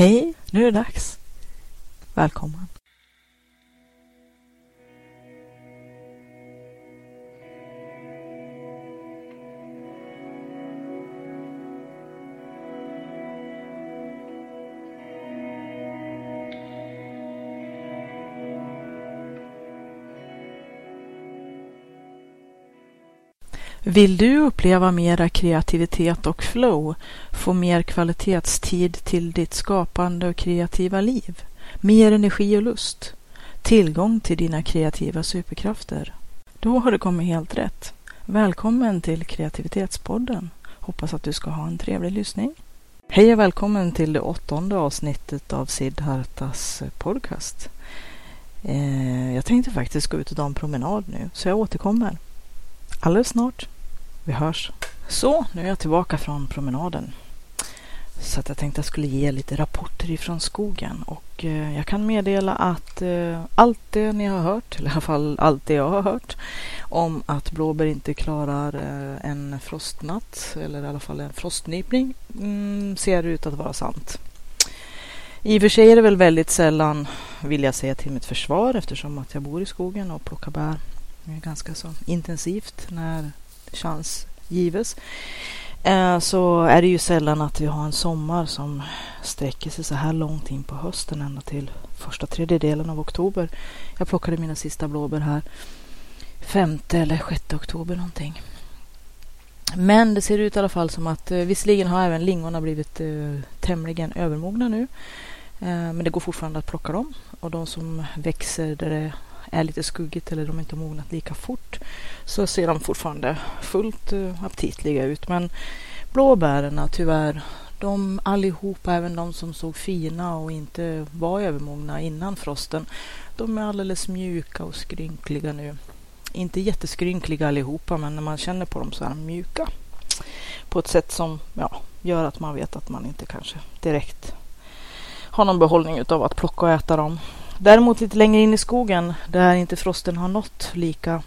Hej, nu är det dags. Välkommen. Vill du uppleva mera kreativitet och flow, få mer kvalitetstid till ditt skapande och kreativa liv, mer energi och lust, tillgång till dina kreativa superkrafter? Då har du kommit helt rätt. Välkommen till Kreativitetspodden. Hoppas att du ska ha en trevlig lyssning. Hej och välkommen till det åttonde avsnittet av Siddhartas eh, podcast. Eh, jag tänkte faktiskt gå ut och ta en promenad nu, så jag återkommer alldeles snart. Vi hörs. Så, nu är jag tillbaka från promenaden. Så att jag tänkte att jag skulle ge lite rapporter ifrån skogen och eh, jag kan meddela att eh, allt det ni har hört, eller i alla fall allt det jag har hört om att blåbär inte klarar eh, en frostnatt eller i alla fall en frostnypning mm, ser ut att vara sant. I och för sig är det väl väldigt sällan, vill jag säga till mitt försvar, eftersom att jag bor i skogen och plockar bär ganska så intensivt när chans gives. Eh, så är det ju sällan att vi har en sommar som sträcker sig så här långt in på hösten ända till första tredjedelen av oktober. Jag plockade mina sista blåbär här femte eller sjätte oktober någonting. Men det ser ut i alla fall som att eh, visserligen har även lingorna blivit eh, tämligen övermogna nu. Eh, men det går fortfarande att plocka dem och de som växer där det är lite skuggigt eller de inte har mognat lika fort så ser de fortfarande fullt eh, aptitliga ut. Men blåbären tyvärr, de allihopa, även de som såg fina och inte var övermogna innan frosten, de är alldeles mjuka och skrynkliga nu. Inte jätteskrynkliga allihopa, men när man känner på dem så är de mjuka. På ett sätt som ja, gör att man vet att man inte kanske direkt har någon behållning av att plocka och äta dem. Däremot lite längre in i skogen där inte frosten har nått lika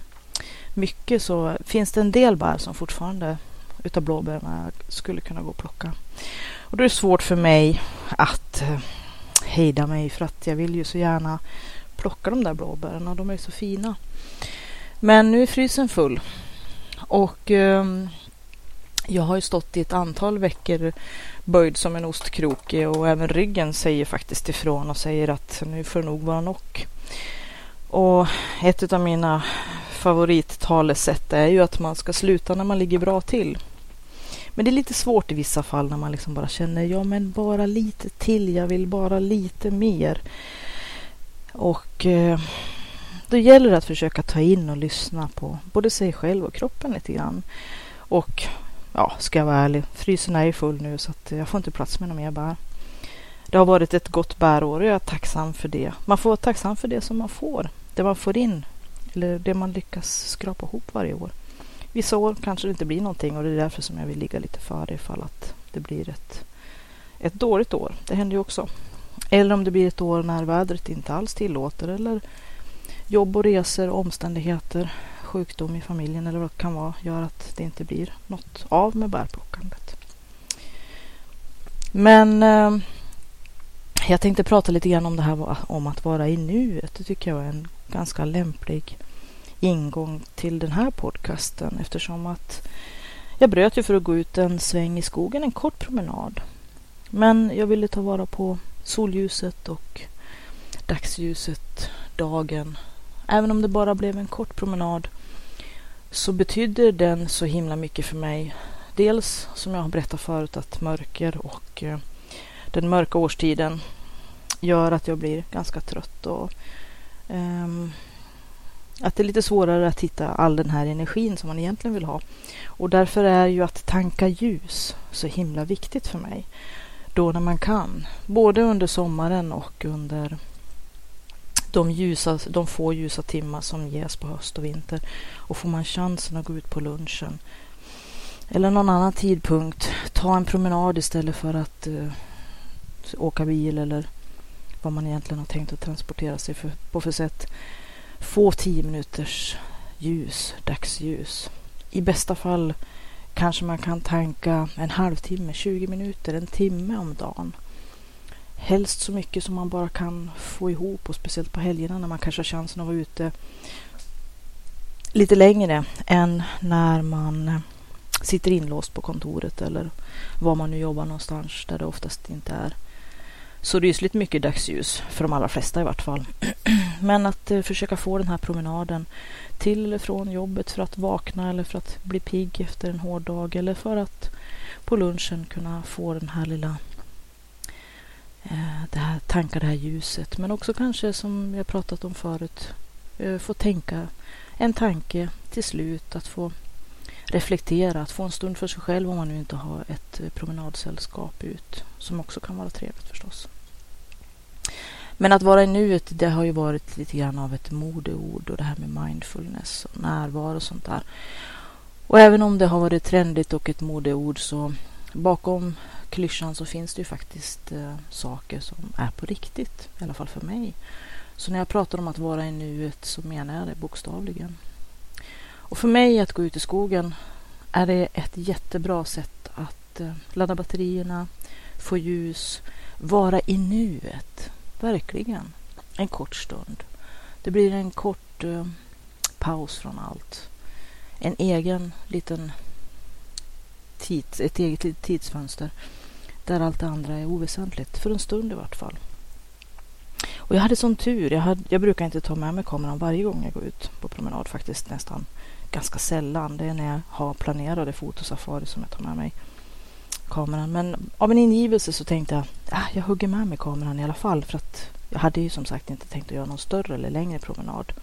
mycket så finns det en del bär som fortfarande utav blåbären skulle kunna gå och plocka. Och då är det svårt för mig att eh, hejda mig för att jag vill ju så gärna plocka de där blåbären och de är så fina. Men nu är frysen full och eh, jag har ju stått i ett antal veckor böjd som en ostkrok och även ryggen säger faktiskt ifrån och säger att nu får det nog vara nog. Och ett av mina favorittalesätt är ju att man ska sluta när man ligger bra till. Men det är lite svårt i vissa fall när man liksom bara känner ja men bara lite till, jag vill bara lite mer. Och eh, då gäller det att försöka ta in och lyssna på både sig själv och kroppen lite grann. Och ja, ska jag vara ärlig, frysen är ju full nu så att jag får inte plats med några mer bär. Det har varit ett gott bärår och jag är tacksam för det. Man får vara tacksam för det som man får, det man får in eller det man lyckas skrapa ihop varje år. Vissa år kanske det inte blir någonting och det är därför som jag vill ligga lite före ifall att det blir ett, ett dåligt år. Det händer ju också. Eller om det blir ett år när vädret inte alls tillåter eller jobb och resor och omständigheter sjukdom i familjen eller vad det kan vara gör att det inte blir något av med bärplockandet. Men eh, jag tänkte prata lite grann om det här om att vara i nuet. Det tycker jag är en ganska lämplig ingång till den här podcasten eftersom att jag bröt ju för att gå ut en sväng i skogen, en kort promenad. Men jag ville ta vara på solljuset och dagsljuset, dagen. Även om det bara blev en kort promenad så betyder den så himla mycket för mig. Dels som jag har berättat förut att mörker och eh, den mörka årstiden gör att jag blir ganska trött och um, att det är lite svårare att hitta all den här energin som man egentligen vill ha. Och därför är ju att tanka ljus så himla viktigt för mig. Då när man kan, både under sommaren och under de, ljusa, de få ljusa timmar som ges på höst och vinter. Och får man chansen att gå ut på lunchen eller någon annan tidpunkt, ta en promenad istället för att uh, åka bil eller vad man egentligen har tänkt att transportera sig för, på för sätt. Få tio minuters ljus, dagsljus. I bästa fall kanske man kan tanka en halvtimme, 20 minuter, en timme om dagen helst så mycket som man bara kan få ihop och speciellt på helgerna när man kanske har chansen att vara ute lite längre än när man sitter inlåst på kontoret eller var man nu jobbar någonstans där det oftast inte är så rysligt mycket dagsljus för de allra flesta i vart fall. Men att eh, försöka få den här promenaden till eller från jobbet för att vakna eller för att bli pigg efter en hård dag eller för att på lunchen kunna få den här lilla Eh, det här tankar det här ljuset men också kanske som jag pratat om förut eh, få tänka en tanke till slut att få reflektera, att få en stund för sig själv om man nu inte har ett eh, promenadsällskap ut som också kan vara trevligt förstås. Men att vara i nuet, det har ju varit lite grann av ett modeord och det här med mindfulness och närvaro och sånt där. Och även om det har varit trendigt och ett modeord så bakom klyschan så finns det ju faktiskt eh, saker som är på riktigt, i alla fall för mig. Så när jag pratar om att vara i nuet så menar jag det bokstavligen. Och för mig att gå ut i skogen är det ett jättebra sätt att eh, ladda batterierna, få ljus, vara i nuet. Verkligen. En kort stund. Det blir en kort eh, paus från allt. En egen liten tids, ett eget litet tidsfönster där allt det andra är oväsentligt. För en stund i vart fall. Och jag hade sån tur. Jag, hade, jag brukar inte ta med mig kameran varje gång jag går ut på promenad faktiskt. Nästan ganska sällan. Det är när jag har planerade fotosafari som jag tar med mig kameran. Men av en ingivelse så tänkte jag ah, jag hugger med mig kameran i alla fall. För att jag hade ju som sagt inte tänkt att göra någon större eller längre promenad.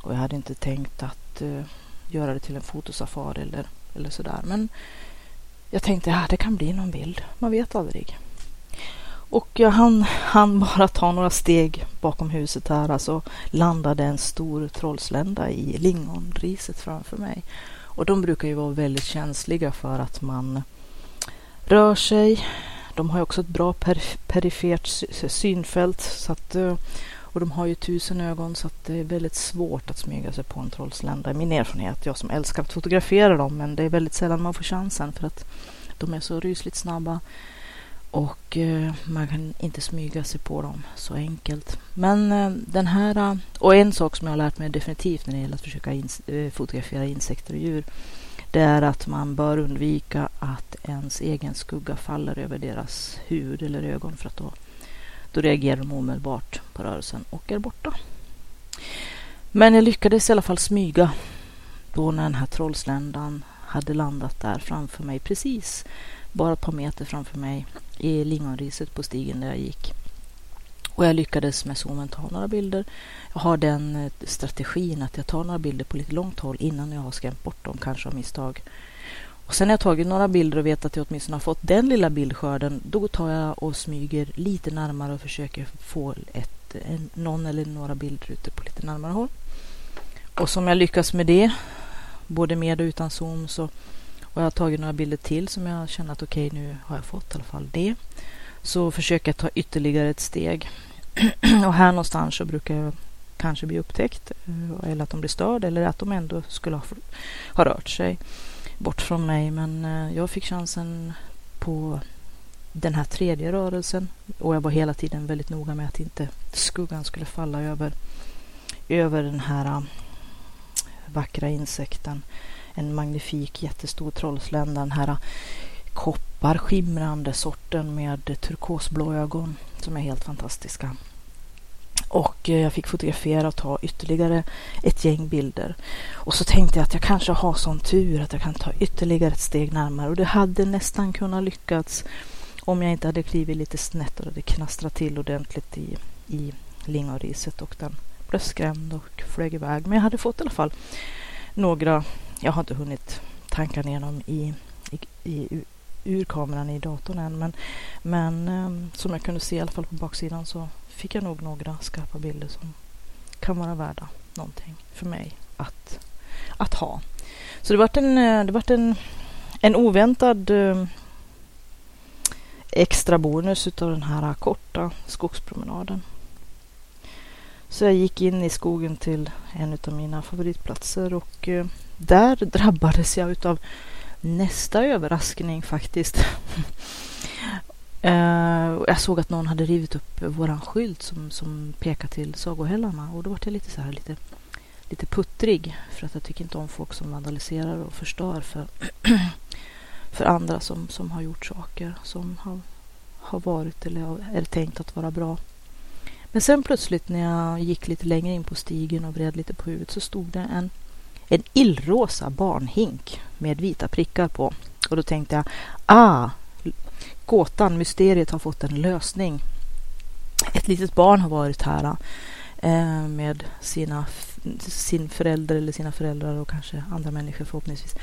Och jag hade inte tänkt att uh, göra det till en fotosafari eller, eller sådär. Men jag tänkte att ja, det kan bli någon bild. Man vet aldrig. Och jag hann, hann bara ta några steg bakom huset här, alltså landade en stor trollslända i lingonriset framför mig. Och de brukar ju vara väldigt känsliga för att man rör sig. De har ju också ett bra per, perifert synfält så att, eh, och de har ju tusen ögon så att det är väldigt svårt att smyga sig på en trollslända. Min erfarenhet, jag som älskar att fotografera dem, men det är väldigt sällan man får chansen för att de är så rysligt snabba. Och eh, man kan inte smyga sig på dem så enkelt. Men eh, den här, eh, och en sak som jag har lärt mig definitivt när det gäller att försöka ins eh, fotografera insekter och djur. Det är att man bör undvika att ens egen skugga faller över deras huvud eller ögon för att då, då reagerar de omedelbart på rörelsen och är borta. Men jag lyckades i alla fall smyga då när den här trollsländan hade landat där framför mig precis bara ett par meter framför mig i lingonriset på stigen där jag gick. Och jag lyckades med zoomen ta några bilder. Jag har den eh, strategin att jag tar några bilder på lite långt håll innan jag har skrämt bort dem, kanske av misstag. Och sen när jag tagit några bilder och vet att jag åtminstone har fått den lilla bildskörden, då tar jag och smyger lite närmare och försöker få ett, en, någon eller några bilder ute på lite närmare håll. Och som jag lyckas med det, både med och utan zoom, så och jag har tagit några bilder till som jag känner att okej, okay, nu har jag fått i alla fall det. Så försöker jag ta ytterligare ett steg. och här någonstans så brukar jag kanske bli upptäckt eh, eller att de blir störda eller att de ändå skulle ha, ha rört sig bort från mig. Men eh, jag fick chansen på den här tredje rörelsen och jag var hela tiden väldigt noga med att inte skuggan skulle falla över, över den här eh, vackra insekten en magnifik jättestor trollslända. Den här eh, kopparskimrande sorten med turkosblå ögon som är helt fantastiska. Och eh, jag fick fotografera och ta ytterligare ett gäng bilder. Och så tänkte jag att jag kanske har sån tur att jag kan ta ytterligare ett steg närmare. Och det hade nästan kunnat lyckats om jag inte hade klivit lite snett och det hade knastrat till ordentligt i, i lingonriset och den blev skrämd och flög iväg. Men jag hade fått i alla fall några jag har inte hunnit tanka ner dem i, i, i, ur kameran i datorn än. Men, men eh, som jag kunde se i alla fall på baksidan så fick jag nog några skarpa bilder som kan vara värda någonting för mig att, att ha. Så det vart en, eh, det vart en, en oväntad eh, extra bonus utav den här korta skogspromenaden. Så jag gick in i skogen till en av mina favoritplatser och eh, där drabbades jag utav nästa överraskning faktiskt. Uh, jag såg att någon hade rivit upp våran skylt som, som pekar till sagohällarna och då var jag lite så här lite, lite puttrig för att jag tycker inte om folk som vandaliserar och förstör för, för andra som, som har gjort saker som har, har varit eller är tänkt att vara bra. Men sen plötsligt när jag gick lite längre in på stigen och vred lite på huvudet så stod det en, en illrosa barnhink med vita prickar på. Och då tänkte jag, ah, gåtan, mysteriet har fått en lösning. Ett litet barn har varit här eh, med sina, sin förälder eller sina föräldrar och kanske andra människor förhoppningsvis.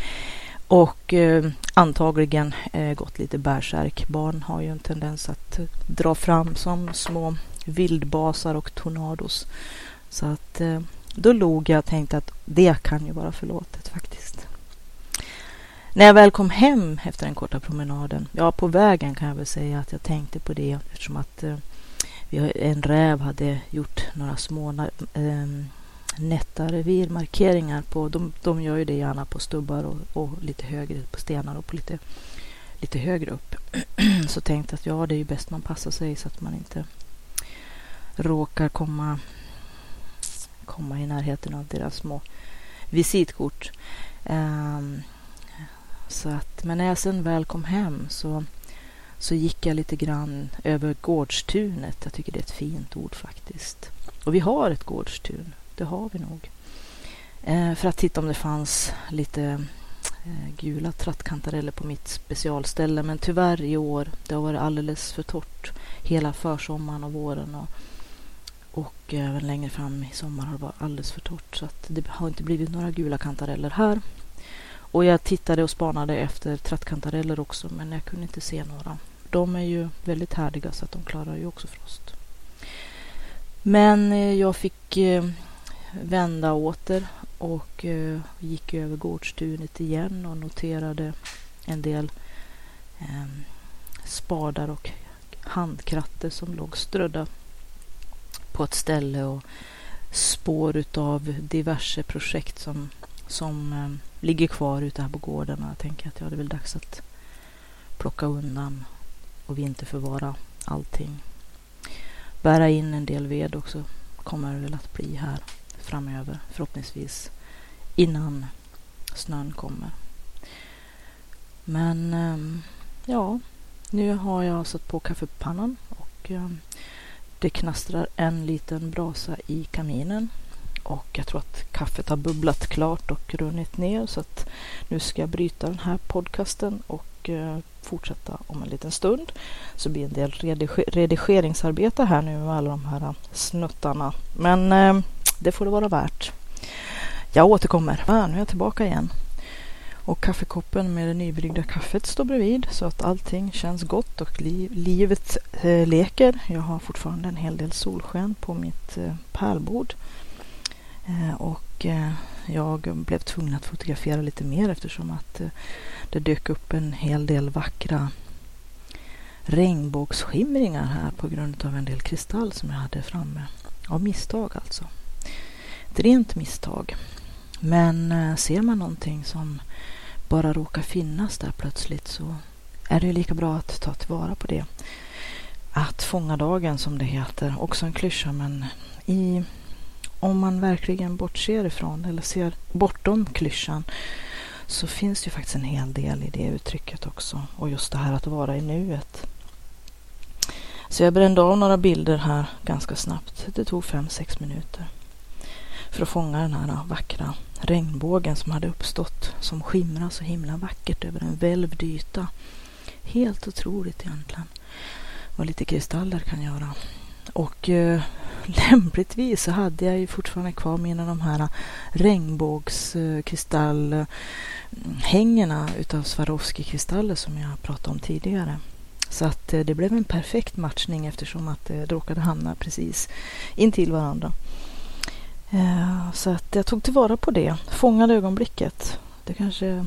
Och eh, antagligen eh, gått lite bärsärk. Barn har ju en tendens att dra fram som små vildbasar och tornados. Så att eh, då log jag och tänkte att det kan ju vara förlåtet faktiskt. När jag väl kom hem efter den korta promenaden, ja på vägen kan jag väl säga att jag tänkte på det eftersom att eh, en räv hade gjort några små eh, nätta revirmarkeringar på, de, de gör ju det gärna på stubbar och, och lite högre på stenar och på lite, lite högre upp. Så tänkte att ja, det är ju bäst man passar sig så att man inte råkar komma, komma i närheten av deras små visitkort. Um, så att, men när jag sen väl kom hem så, så gick jag lite grann över gårdstunet. Jag tycker det är ett fint ord faktiskt. Och vi har ett gårdstun, det har vi nog. Eh, för att titta om det fanns lite eh, gula trattkantareller på mitt specialställe. Men tyvärr i år, det har varit alldeles för torrt hela försommaren och våren. Och, och även längre fram i sommar har det varit alldeles för torrt. Så att det har inte blivit några gula kantareller här. Och jag tittade och spanade efter trattkantareller också men jag kunde inte se några. De är ju väldigt härdiga så att de klarar ju också frost. Men eh, jag fick eh, vända åter och eh, gick över gårdstunet igen och noterade en del ehm, spadar och handkratter som låg strödda på ett ställe och spår utav diverse projekt som, som eh, ligger kvar ute här på gården. Och jag tänker att ja, det är väl dags att plocka undan och vinterförvara allting. Bära in en del ved också kommer det väl att bli här framöver förhoppningsvis innan snön kommer. Men eh, ja, nu har jag satt på kaffepannan och eh, det knastrar en liten brasa i kaminen och jag tror att kaffet har bubblat klart och runnit ner så att nu ska jag bryta den här podcasten och eh, fortsätta om en liten stund. Så blir en del redigeringsarbete här nu med alla de här snuttarna. Men eh, det får det vara värt. Jag återkommer. Ah, nu är jag tillbaka igen. Och kaffekoppen med det nybryggda kaffet står bredvid så att allting känns gott och li livet eh, leker. Jag har fortfarande en hel del solsken på mitt eh, pärlbord. Eh, och eh, jag blev tvungen att fotografera lite mer eftersom att eh, det dök upp en hel del vackra regnbågsskimringar här på grund av en del kristall som jag hade framme. Av misstag alltså. Ett rent misstag. Men ser man någonting som bara råkar finnas där plötsligt så är det lika bra att ta tillvara på det. Att fånga dagen som det heter, också en klyscha men i, om man verkligen bortser ifrån eller ser bortom klyschan så finns det ju faktiskt en hel del i det uttrycket också och just det här att vara i nuet. Så jag brände av några bilder här ganska snabbt. Det tog fem sex minuter för att fånga den här vackra regnbågen som hade uppstått som skimrar så himla vackert över en välvd yta. Helt otroligt egentligen vad lite kristaller kan göra. Och eh, lämpligtvis så hade jag ju fortfarande kvar mina de här regnbågskristallhängena eh, utav Swarovski-kristaller som jag pratade om tidigare. Så att eh, det blev en perfekt matchning eftersom att eh, det råkade hamna precis intill varandra. Så att jag tog tillvara på det, fångade ögonblicket. Det kanske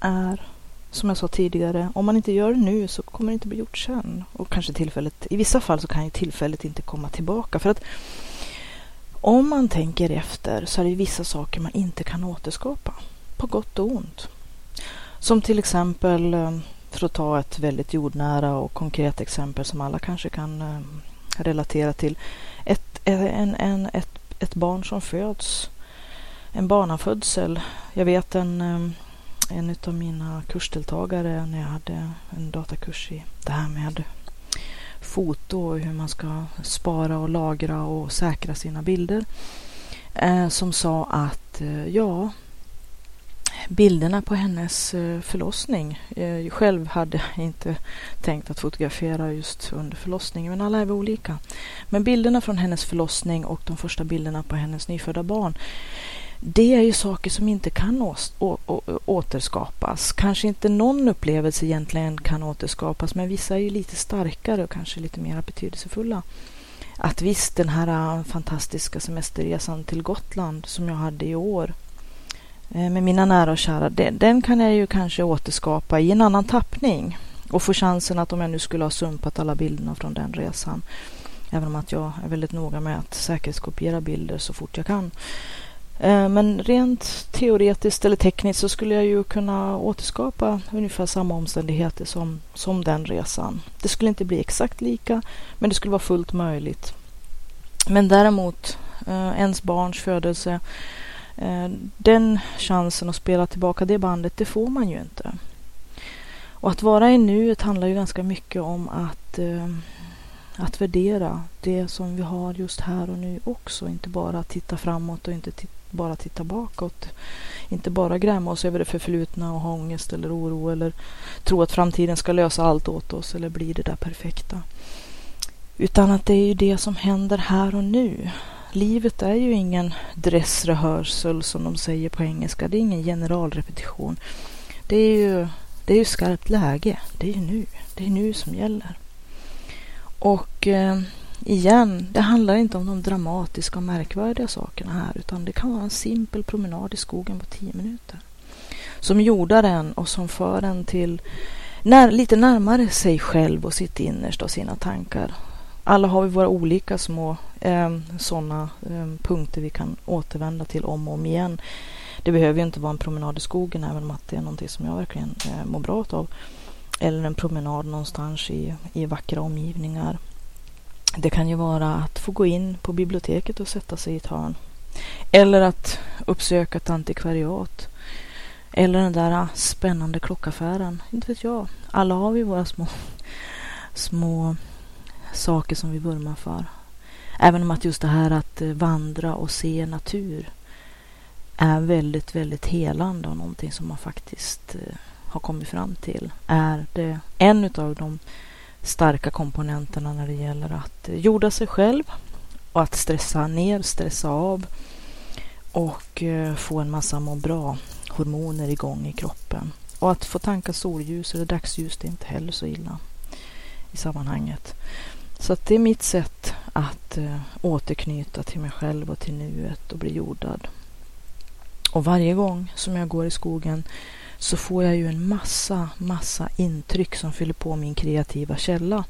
är som jag sa tidigare, om man inte gör det nu så kommer det inte bli gjort sen. Och kanske tillfället, i vissa fall så kan ju tillfället inte komma tillbaka. För att om man tänker efter så är det vissa saker man inte kan återskapa, på gott och ont. Som till exempel eh, för att ta ett väldigt jordnära och konkret exempel som alla kanske kan eh, relatera till. Ett, eh, en, en, ett, ett barn som föds, en barnafödsel. Jag vet en, en av mina kursdeltagare när jag hade en datakurs i det här med foto och hur man ska spara och lagra och säkra sina bilder. Eh, som sa att eh, ja, bilderna på hennes eh, förlossning. Jag själv hade inte tänkt att fotografera just under förlossningen, men alla är olika. Men bilderna från hennes förlossning och de första bilderna på hennes nyfödda barn det är ju saker som inte kan återskapas. Kanske inte någon upplevelse egentligen kan återskapas, men vissa är ju lite starkare och kanske lite mer betydelsefulla. Att visst, den här äh, fantastiska semesterresan till Gotland som jag hade i år eh, med mina nära och kära, den, den kan jag ju kanske återskapa i en annan tappning och få chansen att om jag nu skulle ha sumpat alla bilderna från den resan, även om att jag är väldigt noga med att säkerhetskopiera bilder så fort jag kan, Eh, men rent teoretiskt eller tekniskt så skulle jag ju kunna återskapa ungefär samma omständigheter som, som den resan. Det skulle inte bli exakt lika, men det skulle vara fullt möjligt. Men däremot, eh, ens barns födelse, eh, den chansen att spela tillbaka det bandet, det får man ju inte. Och att vara i nuet handlar ju ganska mycket om att, att värdera det som vi har just här och nu också. Inte bara titta framåt och inte titta bara titta bakåt. Inte bara gräma oss över det förflutna och ha ångest eller oro eller tro att framtiden ska lösa allt åt oss eller bli det där perfekta. Utan att det är ju det som händer här och nu. Livet är ju ingen dressrehearsal som de säger på engelska. Det är ingen generalrepetition. Det är ju, det är ju skarpt läge. Det är ju nu. Det är nu som gäller. Och eh, igen, det handlar inte om de dramatiska och märkvärdiga sakerna här utan det kan vara en simpel promenad i skogen på tio minuter. Som jordar en och som för en till när, lite närmare sig själv och sitt innersta och sina tankar. Alla har vi våra olika små eh, sådana eh, punkter vi kan återvända till om och om igen. Det behöver ju inte vara en promenad i skogen även om att det är någonting som jag verkligen eh, mår bra av. Eller en promenad någonstans i, i vackra omgivningar. Det kan ju vara att få gå in på biblioteket och sätta sig i ett hörn. Eller att uppsöka ett antikvariat. Eller den där spännande klockaffären. Inte vet jag. Alla har vi våra små, små saker som vi vurmar för. Även om att just det här att eh, vandra och se natur är väldigt, väldigt helande och någonting som man faktiskt eh, har kommit fram till är det en av de starka komponenterna när det gäller att jorda sig själv och att stressa ner, stressa av och eh, få en massa må bra hormoner igång i kroppen. Och att få tanka solljus eller dagsljus det är inte heller så illa i sammanhanget. Så att det är mitt sätt att eh, återknyta till mig själv och till nuet och bli jordad. Och varje gång som jag går i skogen så får jag ju en massa, massa intryck som fyller på min kreativa källa.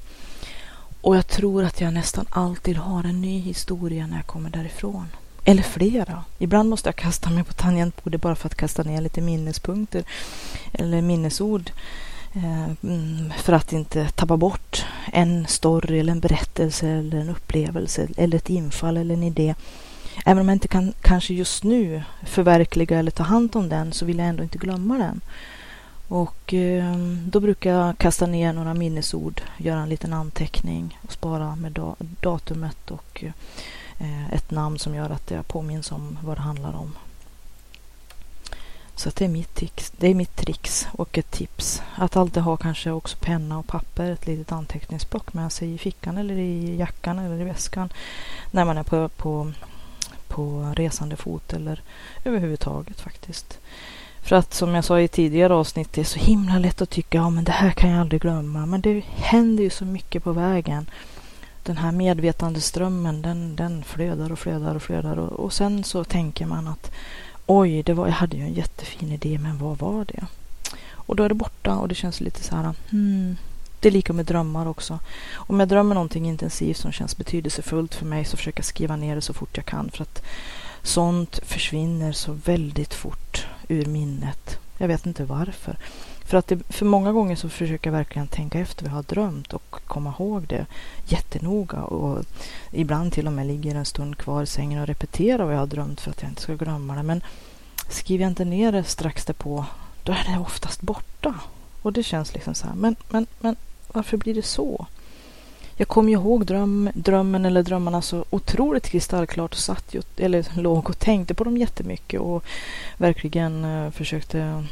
Och jag tror att jag nästan alltid har en ny historia när jag kommer därifrån. Eller flera. Ibland måste jag kasta mig på tangentbordet bara för att kasta ner lite minnespunkter eller minnesord. Eh, mm, för att inte tappa bort en story eller en berättelse eller en upplevelse eller ett infall eller en idé Även om jag inte kan kanske just nu förverkliga eller ta hand om den så vill jag ändå inte glömma den. Och eh, då brukar jag kasta ner några minnesord, göra en liten anteckning och spara med da datumet och eh, ett namn som gör att jag påminns om vad det handlar om. Så det är mitt tics, det är mitt trix och ett tips. Att alltid ha kanske också penna och papper, ett litet anteckningsblock med sig i fickan eller i jackan eller i väskan när man är på, på på resande fot eller överhuvudtaget faktiskt. För att som jag sa i tidigare avsnitt, det är så himla lätt att tycka ja men det här kan jag aldrig glömma. Men det händer ju så mycket på vägen. Den här medvetandeströmmen den, den flödar och flödar och flödar och, och sen så tänker man att oj, det var, jag hade ju en jättefin idé, men vad var det? Och då är det borta och det känns lite så här, hmm, det är lika med drömmar också. Om jag drömmer någonting intensivt som känns betydelsefullt för mig så försöker jag skriva ner det så fort jag kan för att sånt försvinner så väldigt fort ur minnet. Jag vet inte varför. För att det, för många gånger så försöker jag verkligen tänka efter vad jag har drömt och komma ihåg det jättenoga. Och ibland till och med ligger en stund kvar i sängen och repeterar vad jag har drömt för att jag inte ska glömma det. Men skriver jag inte ner det strax därpå, då är det oftast borta. Och det känns liksom så här, men, men, men varför blir det så? Jag kommer ju ihåg dröm, drömmen eller drömmarna så otroligt kristallklart och satt ju, eller låg och tänkte på dem jättemycket och verkligen eh, försökte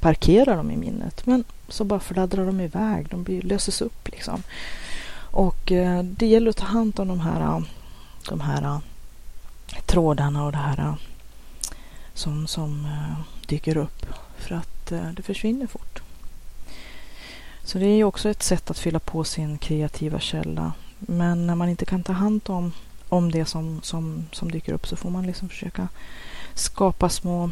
parkera dem i minnet. Men så bara fladdrar de iväg, de blir, löses upp liksom. Och eh, det gäller att ta hand om de här, eh, de här trådarna och det här som, som dyker upp för att det försvinner fort. Så det är ju också ett sätt att fylla på sin kreativa källa. Men när man inte kan ta hand om, om det som, som, som dyker upp så får man liksom försöka skapa små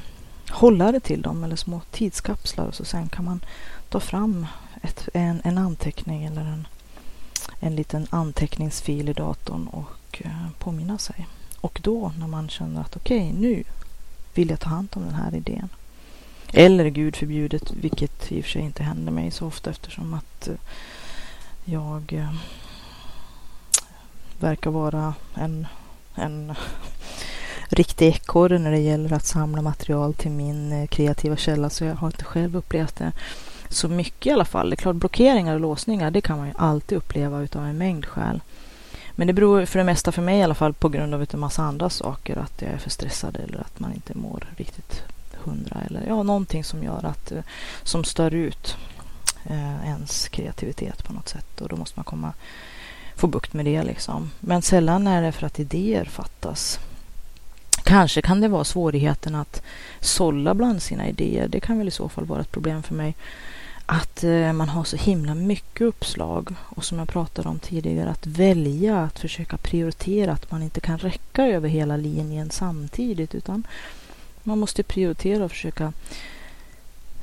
hållare till dem eller små tidskapslar och så sen kan man ta fram ett, en, en anteckning eller en, en liten anteckningsfil i datorn och eh, påminna sig. Och då när man känner att okej, okay, nu vill jag ta hand om den här idén. Eller Gud förbjudet, vilket i och för sig inte händer mig så ofta eftersom att eh, jag eh, verkar vara en, en riktig ekorre när det gäller att samla material till min eh, kreativa källa. Så jag har inte själv upplevt det så mycket i alla fall. Det är klart blockeringar och låsningar, det kan man ju alltid uppleva utav en mängd skäl. Men det beror för det mesta för mig i alla fall på grund av en massa andra saker. Att jag är för stressad eller att man inte mår riktigt hundra eller ja, någonting som gör att eh, som stör ut eh, ens kreativitet på något sätt och då måste man komma få bukt med det liksom. Men sällan är det för att idéer fattas. Kanske kan det vara svårigheten att sålla bland sina idéer. Det kan väl i så fall vara ett problem för mig. Att eh, man har så himla mycket uppslag och som jag pratade om tidigare att välja, att försöka prioritera, att man inte kan räcka över hela linjen samtidigt utan man måste prioritera och försöka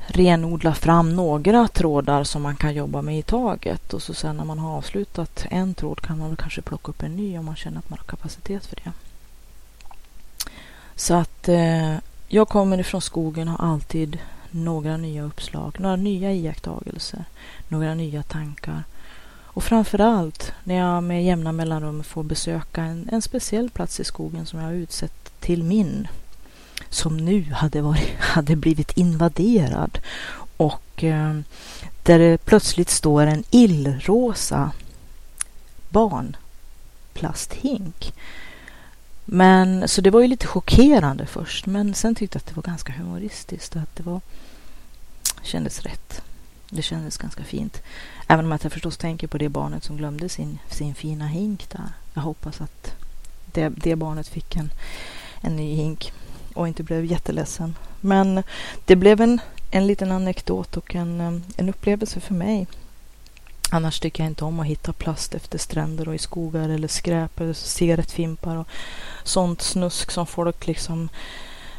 renodla fram några trådar som man kan jobba med i taget och så sen när man har avslutat en tråd kan man kanske plocka upp en ny om man känner att man har kapacitet för det. Så att eh, jag kommer ifrån skogen och har alltid några nya uppslag, några nya iakttagelser, några nya tankar. Och framförallt när jag med jämna mellanrum får besöka en, en speciell plats i skogen som jag har utsett till min som nu hade, varit, hade blivit invaderad och eh, där det plötsligt står en illrosa barnplasthink. Men, så det var ju lite chockerande först, men sen tyckte jag att det var ganska humoristiskt och att det var, kändes rätt. Det kändes ganska fint. Även om att jag förstås tänker på det barnet som glömde sin, sin fina hink där. Jag hoppas att det, det barnet fick en, en ny hink och inte blev jätteledsen. Men det blev en, en liten anekdot och en, eh, en upplevelse för mig. Annars tycker jag inte om att hitta plast efter stränder och i skogar eller skräp eller cigarettfimpar och sånt snusk som folk liksom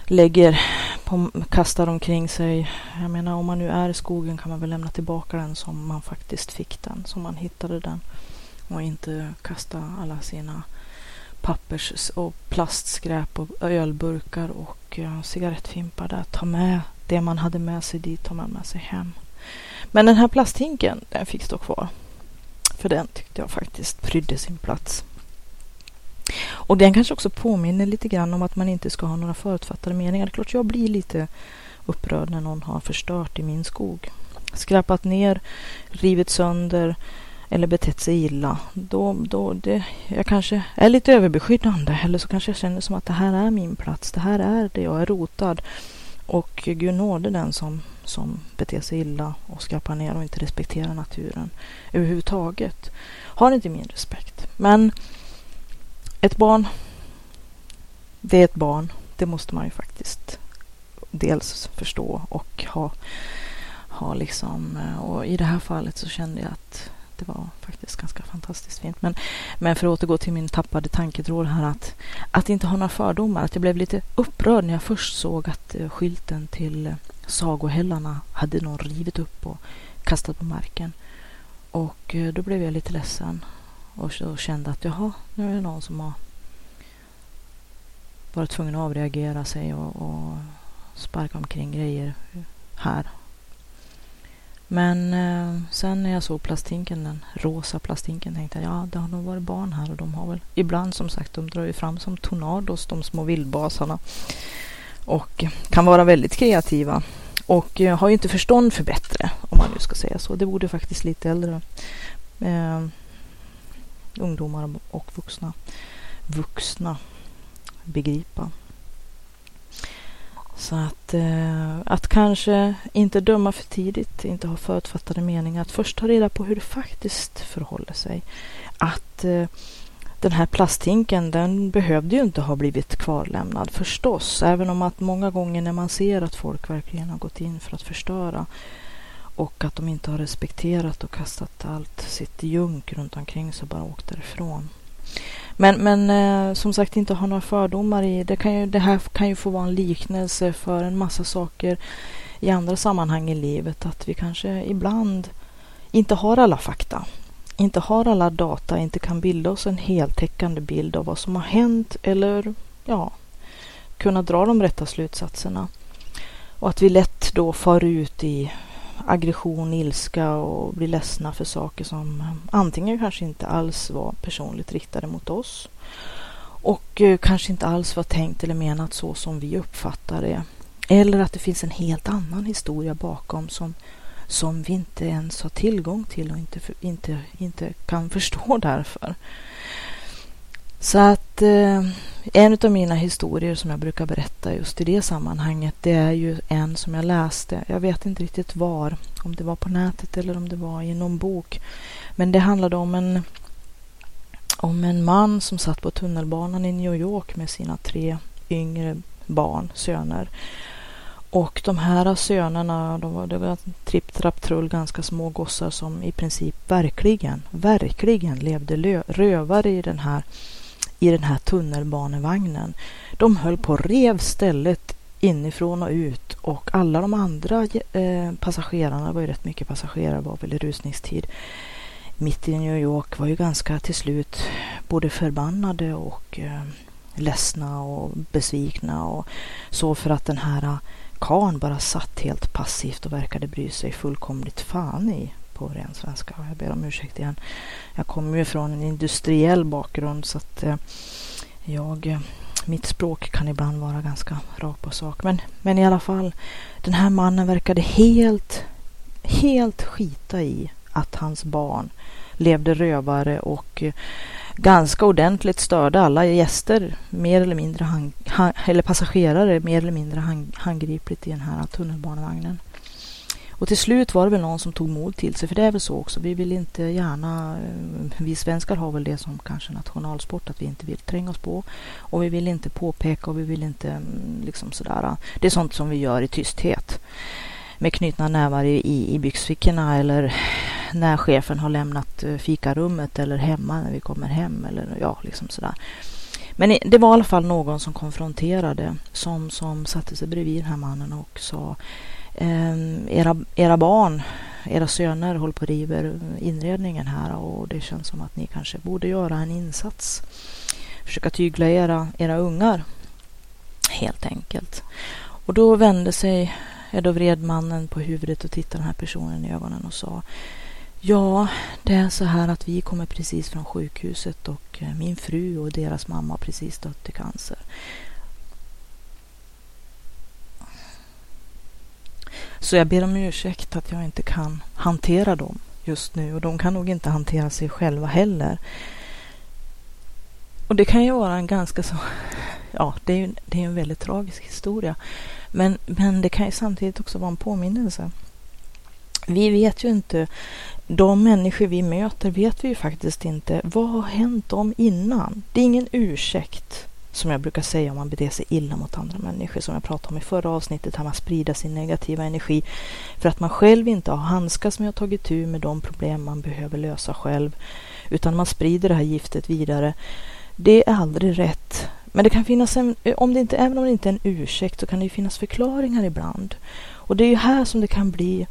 lägger på, kastar omkring sig. Jag menar om man nu är i skogen kan man väl lämna tillbaka den som man faktiskt fick den, som man hittade den och inte kasta alla sina pappers och plastskräp och ölburkar och cigarettfimpar där. Ta med det man hade med sig dit, tar man med sig hem. Men den här plasthinken, den fick stå kvar. För den tyckte jag faktiskt prydde sin plats. Och den kanske också påminner lite grann om att man inte ska ha några förutfattade meningar. Det är klart jag blir lite upprörd när någon har förstört i min skog. Skräpat ner, rivit sönder, eller betett sig illa, då, då det, jag kanske är lite överbeskyddande eller så kanske jag känner som att det här är min plats, det här är det jag är rotad. Och Gud nåde den som, som beter sig illa och skapar ner och inte respekterar naturen överhuvudtaget. Har inte min respekt. Men ett barn, det är ett barn. Det måste man ju faktiskt dels förstå och ha, ha liksom. Eh, och i det här fallet så kände jag att det var faktiskt ganska fantastiskt fint. Men, men för att återgå till min tappade tanketråd här att, att inte ha några fördomar. Att jag blev lite upprörd när jag först såg att eh, skylten till eh, sagohällarna hade någon rivit upp och kastat på marken. Och eh, då blev jag lite ledsen och, så kände att jaha, nu är det någon som har varit tvungen att avreagera sig och, och sparka omkring grejer här men eh, sen när jag såg plasthinken, den rosa plasthinken, tänkte jag ja, det har nog varit barn här och de har väl ibland som sagt, de drar ju fram som tornados, de små vildbasarna. Och eh, kan vara väldigt kreativa. Och eh, har ju inte förstånd för bättre, om man nu ska säga så. Det borde faktiskt lite äldre eh, ungdomar och vuxna, vuxna begripa. Så att, eh, att kanske inte döma för tidigt, inte ha förutfattade meningar, att först ta reda på hur det faktiskt förhåller sig. Att eh, den här plasthinken, den behövde ju inte ha blivit kvarlämnad förstås, även om att många gånger när man ser att folk verkligen har gått in för att förstöra och att de inte har respekterat och kastat allt sitt junk runt omkring sig och bara åkt därifrån. Men, men eh, som sagt inte ha några fördomar i. Det, kan ju, det här kan ju få vara en liknelse för en massa saker i andra sammanhang i livet. Att vi kanske ibland inte har alla fakta, inte har alla data, inte kan bilda oss en heltäckande bild av vad som har hänt eller ja, kunna dra de rätta slutsatserna. Och att vi lätt då far ut i aggression, ilska och blir ledsna för saker som antingen kanske inte alls var personligt riktade mot oss och eh, kanske inte alls var tänkt eller menat så som vi uppfattar det. Eller att det finns en helt annan historia bakom som, som vi inte ens har tillgång till och inte, inte, inte kan förstå därför. Så att eh, en av mina historier som jag brukar berätta just i det sammanhanget, det är ju en som jag läste. Jag vet inte riktigt var, om det var på nätet eller om det var i någon bok. Men det handlade om en, om en man som satt på tunnelbanan i New York med sina tre yngre barn, söner. Och de här sönerna, de var, det var tripp, trapp, trull, ganska små gossar som i princip verkligen, verkligen levde rövare i den här i den här tunnelbanevagnen. De höll på att rev stället inifrån och ut och alla de andra eh, passagerarna, det var ju rätt mycket passagerare, var väl i rusningstid, mitt i New York var ju ganska till slut både förbannade och eh, ledsna och besvikna och så för att den här karn bara satt helt passivt och verkade bry sig fullkomligt fan i på ren svenska. Jag ber om ursäkt igen. Jag kommer ju från en industriell bakgrund så att eh, jag, eh, mitt språk kan ibland vara ganska rakt på sak. Men, men i alla fall, den här mannen verkade helt, helt skita i att hans barn levde rövare och eh, ganska ordentligt störde alla gäster, mer eller mindre han, eller passagerare, mer eller mindre han, handgripligt i den här tunnelbanevagnen. Och till slut var det väl någon som tog mod till sig, för det är väl så också. Vi vill inte gärna, eh, vi svenskar har väl det som kanske nationalsport, att vi inte vill tränga oss på. Och vi vill inte påpeka och vi vill inte mm, liksom sådär. Det är sånt som vi gör i tysthet. Med knutna nävar i, i byxfickorna eller när chefen har lämnat eh, fikarummet eller hemma när vi kommer hem eller ja, liksom sådär. Men det var i alla fall någon som konfronterade, som, som satte sig bredvid den här mannen och sa Ehm, era, era barn, era söner håller på och river inredningen här och det känns som att ni kanske borde göra en insats. Försöka tygla era, era ungar helt enkelt. Och då vände sig, ja, då vred mannen på huvudet och tittade den här personen i ögonen och sa Ja, det är så här att vi kommer precis från sjukhuset och eh, min fru och deras mamma har precis dött i cancer. Så jag ber om ursäkt att jag inte kan hantera dem just nu och de kan nog inte hantera sig själva heller. Och det kan ju vara en ganska så, ja, det är ju det är en väldigt tragisk historia. Men, men det kan ju samtidigt också vara en påminnelse. Vi vet ju inte, de människor vi möter vet vi ju faktiskt inte, vad har hänt dem innan? Det är ingen ursäkt som jag brukar säga om man beter sig illa mot andra människor, som jag pratade om i förra avsnittet, här man sprider sin negativa energi för att man själv inte har handskats med att tagit tur med de problem man behöver lösa själv, utan man sprider det här giftet vidare. Det är aldrig rätt. Men det kan finnas en, om det inte, även om det inte är en ursäkt så kan det ju finnas förklaringar ibland. Och det är ju här som det kan bli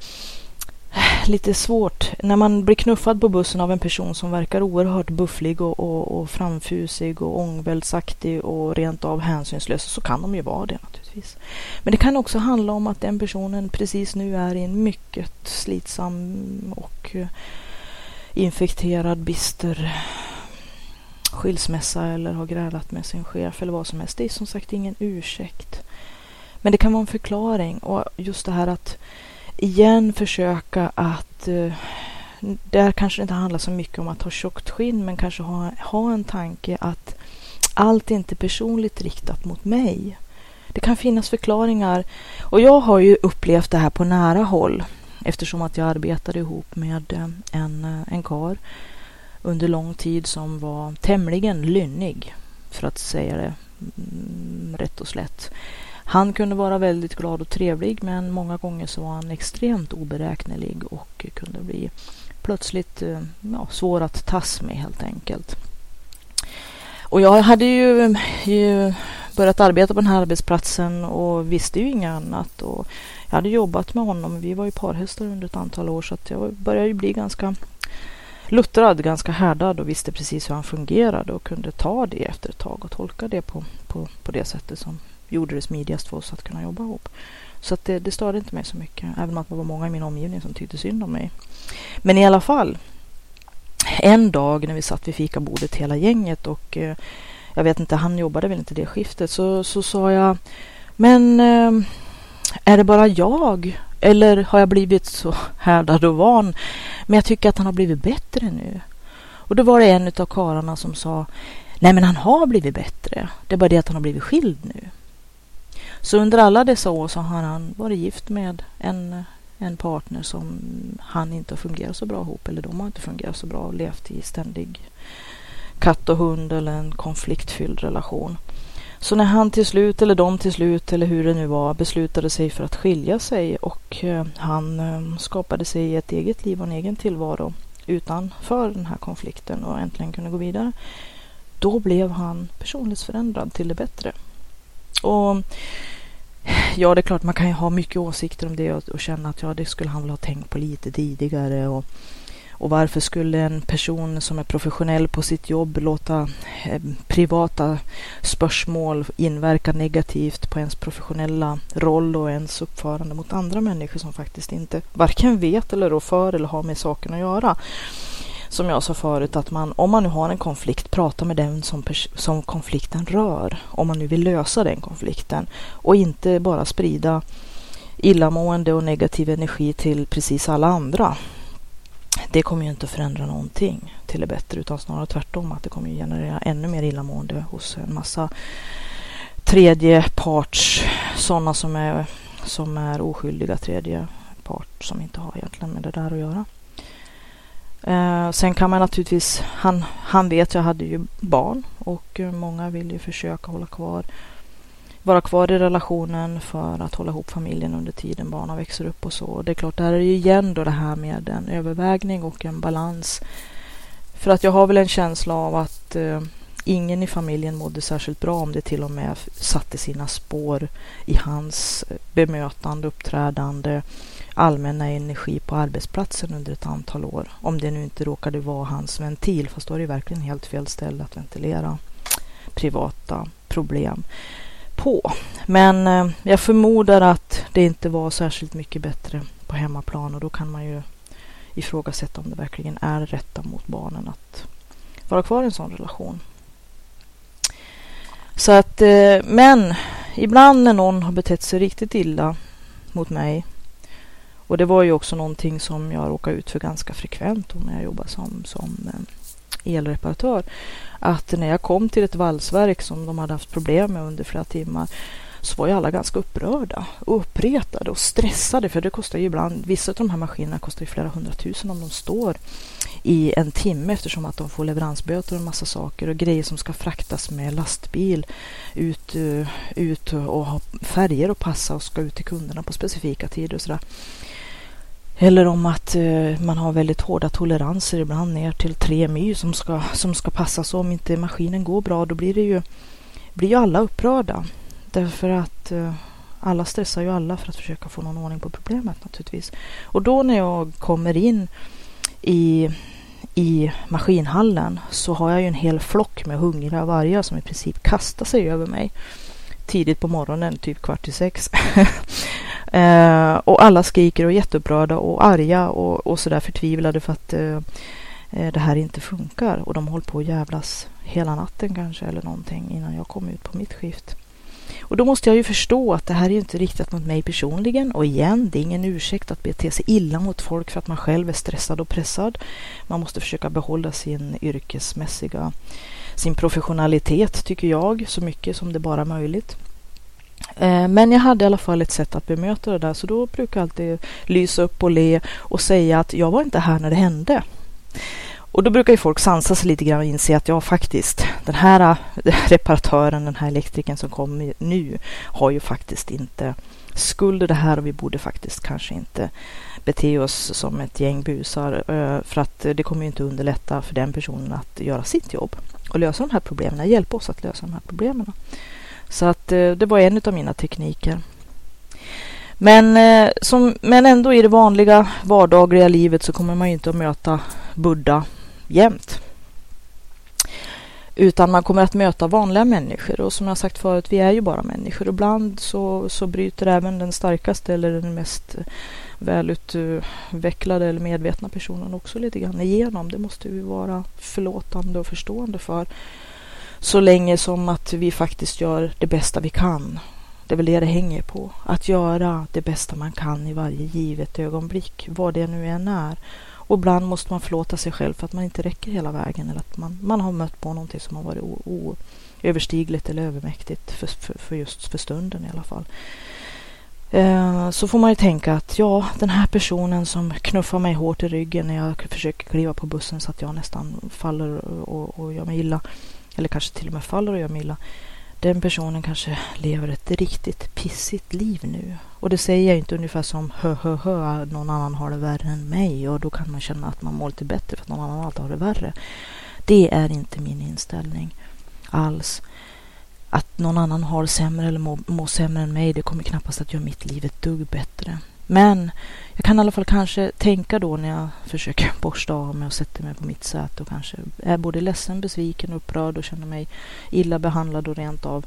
lite svårt. När man blir knuffad på bussen av en person som verkar oerhört bufflig och, och, och framfusig och ångvältsaktig och rent av hänsynslös så kan de ju vara det naturligtvis. Men det kan också handla om att den personen precis nu är i en mycket slitsam och eh, infekterad, bister skilsmässa eller har grälat med sin chef eller vad som helst. Det är som sagt ingen ursäkt. Men det kan vara en förklaring och just det här att igen försöka att eh, där kanske det inte handlar så mycket om att ha tjockt skinn men kanske ha, ha en tanke att allt är inte personligt riktat mot mig. Det kan finnas förklaringar och jag har ju upplevt det här på nära håll eftersom att jag arbetade ihop med eh, en, eh, en kar under lång tid som var tämligen lynnig för att säga det mm, rätt och slätt. Han kunde vara väldigt glad och trevlig men många gånger så var han extremt oberäknelig och kunde bli plötsligt eh, ja, svår att tas med helt enkelt. Och jag hade ju, ju, börjat arbeta på den här arbetsplatsen och visste ju inget annat. Och jag hade jobbat med honom. Vi var ju parhästar under ett antal år så att jag började ju bli ganska luttrad, ganska härdad och visste precis hur han fungerade och kunde ta det efter ett tag och tolka det på, på, på det sättet som gjorde det smidigast för oss att kunna jobba ihop. Så att det, det störde inte mig så mycket, även om det var många i min omgivning som tyckte synd om mig. Men i alla fall, en dag när vi satt vid fikabordet hela gänget och eh, jag vet inte, han jobbade väl inte det skiftet, så, så sa jag, men eh, är det bara jag eller har jag blivit så härdad och van? Men jag tycker att han har blivit bättre nu. Och då var det en av karlarna som sa Nej men han har blivit bättre. Det är bara det att han har blivit skild nu. Så under alla dessa år så har han varit gift med en, en partner som han inte har fungerat så bra ihop. Eller de har inte fungerat så bra och levt i ständig katt och hund eller en konfliktfylld relation. Så när han till slut, eller de till slut, eller hur det nu var, beslutade sig för att skilja sig och eh, han eh, skapade sig ett eget liv och en egen tillvaro utanför den här konflikten och äntligen kunde gå vidare. Då blev han personlighetsförändrad till det bättre. Och ja, det är klart man kan ju ha mycket åsikter om det och, och känna att ja, det skulle han väl ha tänkt på lite tidigare och och varför skulle en person som är professionell på sitt jobb låta eh, privata spörsmål inverka negativt på ens professionella roll och ens uppförande mot andra människor som faktiskt inte varken vet eller rår för eller har med saken att göra? Som jag sa förut, att man om man nu har en konflikt, prata med den som, som konflikten rör. Om man nu vill lösa den konflikten och inte bara sprida illamående och negativ energi till precis alla andra det kommer ju inte att förändra någonting till det bättre utan snarare tvärtom att det kommer generera ännu mer illamående hos en massa tredje parts, sådana som är, som är oskyldiga tredje part som inte har egentligen med det där att göra. Eh, sen kan man naturligtvis, han, han vet jag hade ju barn och eh, många vill ju försöka hålla kvar vara kvar i relationen för att hålla ihop familjen under tiden barnen växer upp och så. Det är klart, där är ju igen då det här med en övervägning och en balans. För att jag har väl en känsla av att eh, ingen i familjen mådde särskilt bra om det till och med satte sina spår i hans eh, bemötande, uppträdande, allmänna energi på arbetsplatsen under ett antal år. Om det nu inte råkade vara hans ventil, fast då är det verkligen helt fel ställe att ventilera privata problem på. Men eh, jag förmodar att det inte var särskilt mycket bättre på hemmaplan och då kan man ju ifrågasätta om det verkligen är rätta mot barnen att vara kvar i en sån relation. Så att, eh, men ibland när någon har betett sig riktigt illa mot mig och det var ju också någonting som jag råkade ut för ganska frekvent när jag jobbade som, som eh, elreparatör att när jag kom till ett valsverk som de hade haft problem med under flera timmar så var ju alla ganska upprörda och uppretade och stressade för det kostar ju ibland, vissa av de här maskinerna kostar ju flera hundratusen om de står i en timme eftersom att de får leveransböter och en massa saker och grejer som ska fraktas med lastbil ut, eh, ut och ha färger och passa och ska ut till kunderna på specifika tider och sådär. Eller om att eh, man har väldigt hårda toleranser ibland ner till 3 my som ska, som ska passas. Om inte maskinen går bra då blir det ju, blir ju alla upprörda. Därför att eh, Alla stressar ju alla för att försöka få någon ordning på problemet naturligtvis. Och då när jag kommer in i, i maskinhallen så har jag ju en hel flock med hungriga vargar som i princip kastar sig över mig tidigt på morgonen, typ kvart i sex. eh, och alla skriker och är jätteupprörda och arga och, och sådär förtvivlade för att eh, eh, det här inte funkar. Och de håller på att jävlas hela natten kanske eller någonting innan jag kom ut på mitt skift. Och då måste jag ju förstå att det här är inte riktat mot mig personligen. Och igen, det är ingen ursäkt att bete sig illa mot folk för att man själv är stressad och pressad. Man måste försöka behålla sin yrkesmässiga, sin professionalitet tycker jag, så mycket som det bara är möjligt. Eh, men jag hade i alla fall ett sätt att bemöta det där så då brukar jag alltid lysa upp och le och säga att jag var inte här när det hände. Och då brukar ju folk sansa sig lite grann och inse att ja faktiskt, den här eh, reparatören, den här elektrikern som kommer nu har ju faktiskt inte skuld i det här och vi borde faktiskt kanske inte bete oss som ett gäng busar eh, för att det kommer ju inte underlätta för den personen att göra sitt jobb och lösa de här problemen, hjälpa oss att lösa de här problemen. Så att eh, det var en av mina tekniker. Men, eh, som, men ändå i det vanliga vardagliga livet så kommer man ju inte att möta Buddha jämt. Utan man kommer att möta vanliga människor och som jag sagt förut, vi är ju bara människor. Och Ibland så, så bryter även den starkaste eller den mest välutvecklade eller medvetna personen också lite grann igenom. Det måste vi vara förlåtande och förstående för. Så länge som att vi faktiskt gör det bästa vi kan. Det är väl det det hänger på. Att göra det bästa man kan i varje givet ögonblick, vad det nu än är. Och ibland måste man förlåta sig själv för att man inte räcker hela vägen eller att man, man har mött på någonting som har varit oöverstigligt eller övermäktigt för, för, för, just för stunden i alla fall. Eh, så får man ju tänka att ja, den här personen som knuffar mig hårt i ryggen när jag försöker kliva på bussen så att jag nästan faller och, och gör mig illa eller kanske till och med faller och gör mig illa. Den personen kanske lever ett riktigt pissigt liv nu. Och det säger jag inte ungefär som hö hö hö, någon annan har det värre än mig och då kan man känna att man mår lite bättre för att någon annan alltid har det värre. Det är inte min inställning alls. Att någon annan har sämre eller mår må sämre än mig, det kommer knappast att göra mitt liv ett dugg bättre. Men jag kan i alla fall kanske tänka då när jag försöker borsta av mig och sätter mig på mitt säte och kanske är både ledsen, besviken, upprörd och känner mig illa behandlad och rent av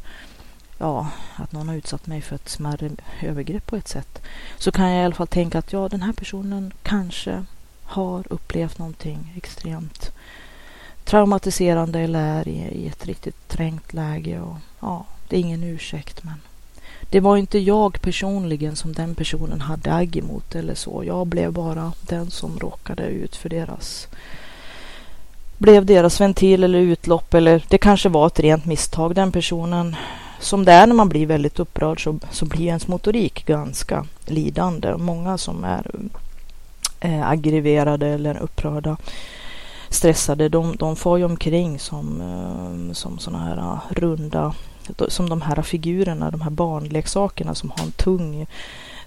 ja, att någon har utsatt mig för ett smärre övergrepp på ett sätt. Så kan jag i alla fall tänka att ja, den här personen kanske har upplevt någonting extremt traumatiserande eller är i, i ett riktigt trängt läge och ja, det är ingen ursäkt men det var inte jag personligen som den personen hade agg emot eller så. Jag blev bara den som råkade ut för deras blev deras ventil eller utlopp eller det kanske var ett rent misstag. Den personen, som det är när man blir väldigt upprörd så, så blir ens motorik ganska lidande. Många som är eh, aggreverade eller upprörda, stressade, de, de får ju omkring som, eh, som sådana här ah, runda som de här figurerna, de här barnleksakerna som har en tung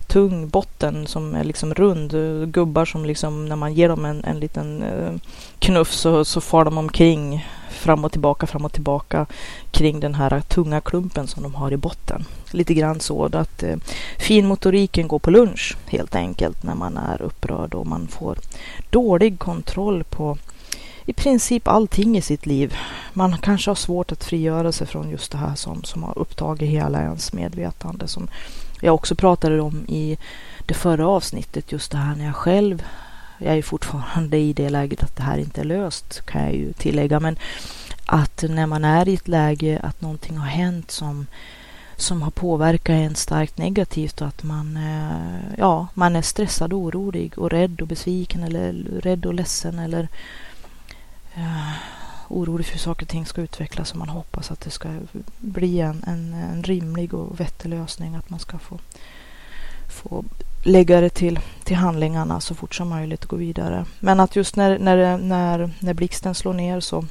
tung botten som är liksom rund. Gubbar som liksom när man ger dem en, en liten eh, knuff så, så far de omkring fram och tillbaka, fram och tillbaka kring den här tunga klumpen som de har i botten. Lite grann så att eh, finmotoriken går på lunch helt enkelt när man är upprörd och man får dålig kontroll på i princip allting i sitt liv. Man kanske har svårt att frigöra sig från just det här som, som har upptagit hela ens medvetande. Som jag också pratade om i det förra avsnittet, just det här när jag själv, jag är fortfarande i det läget att det här inte är löst kan jag ju tillägga, men att när man är i ett läge att någonting har hänt som som har påverkat en starkt negativt och att man, eh, ja, man är stressad och orolig och rädd och besviken eller rädd och ledsen eller Eh, orolig för hur saker och ting ska utvecklas och man hoppas att det ska bli en, en, en rimlig och vettig lösning. Att man ska få, få lägga det till, till handlingarna så fort som möjligt och gå vidare. Men att just när, när, när, när blixten slår ner så,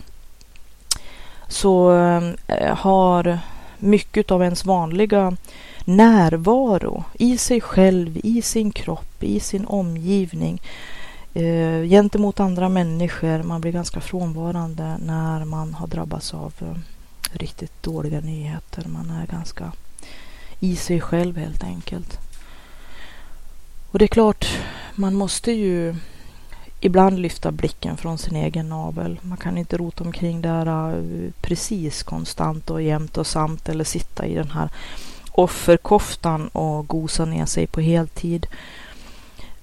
så uh, har mycket av ens vanliga närvaro i sig själv, i sin kropp, i sin omgivning eh, gentemot andra människor. Man blir ganska frånvarande när man har drabbats av eh, riktigt dåliga nyheter. Man är ganska i sig själv helt enkelt. Och det är klart, man måste ju ibland lyfta blicken från sin egen navel. Man kan inte rota omkring där eh, precis konstant och jämt och samt eller sitta i den här offerkoftan och gosa ner sig på heltid.